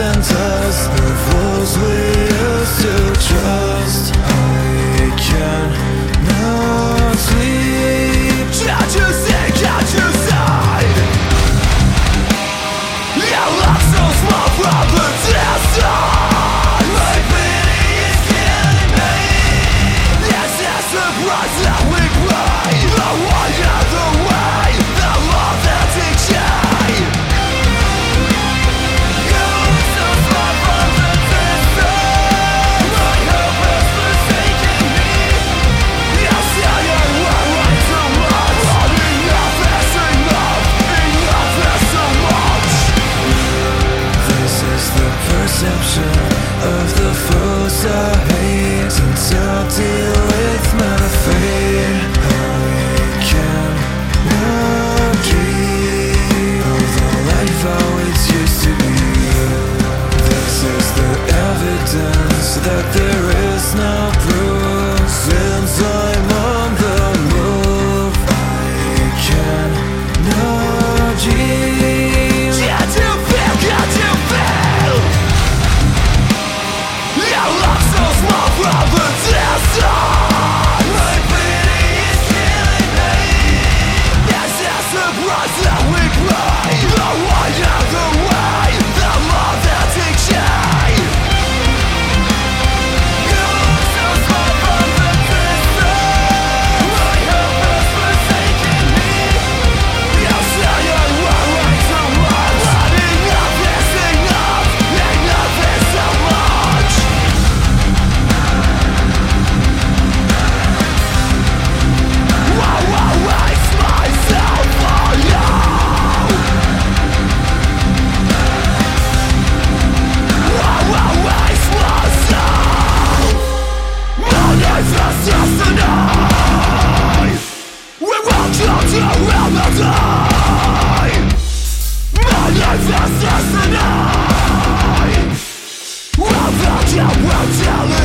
And. to as Manifest destiny Without you will you.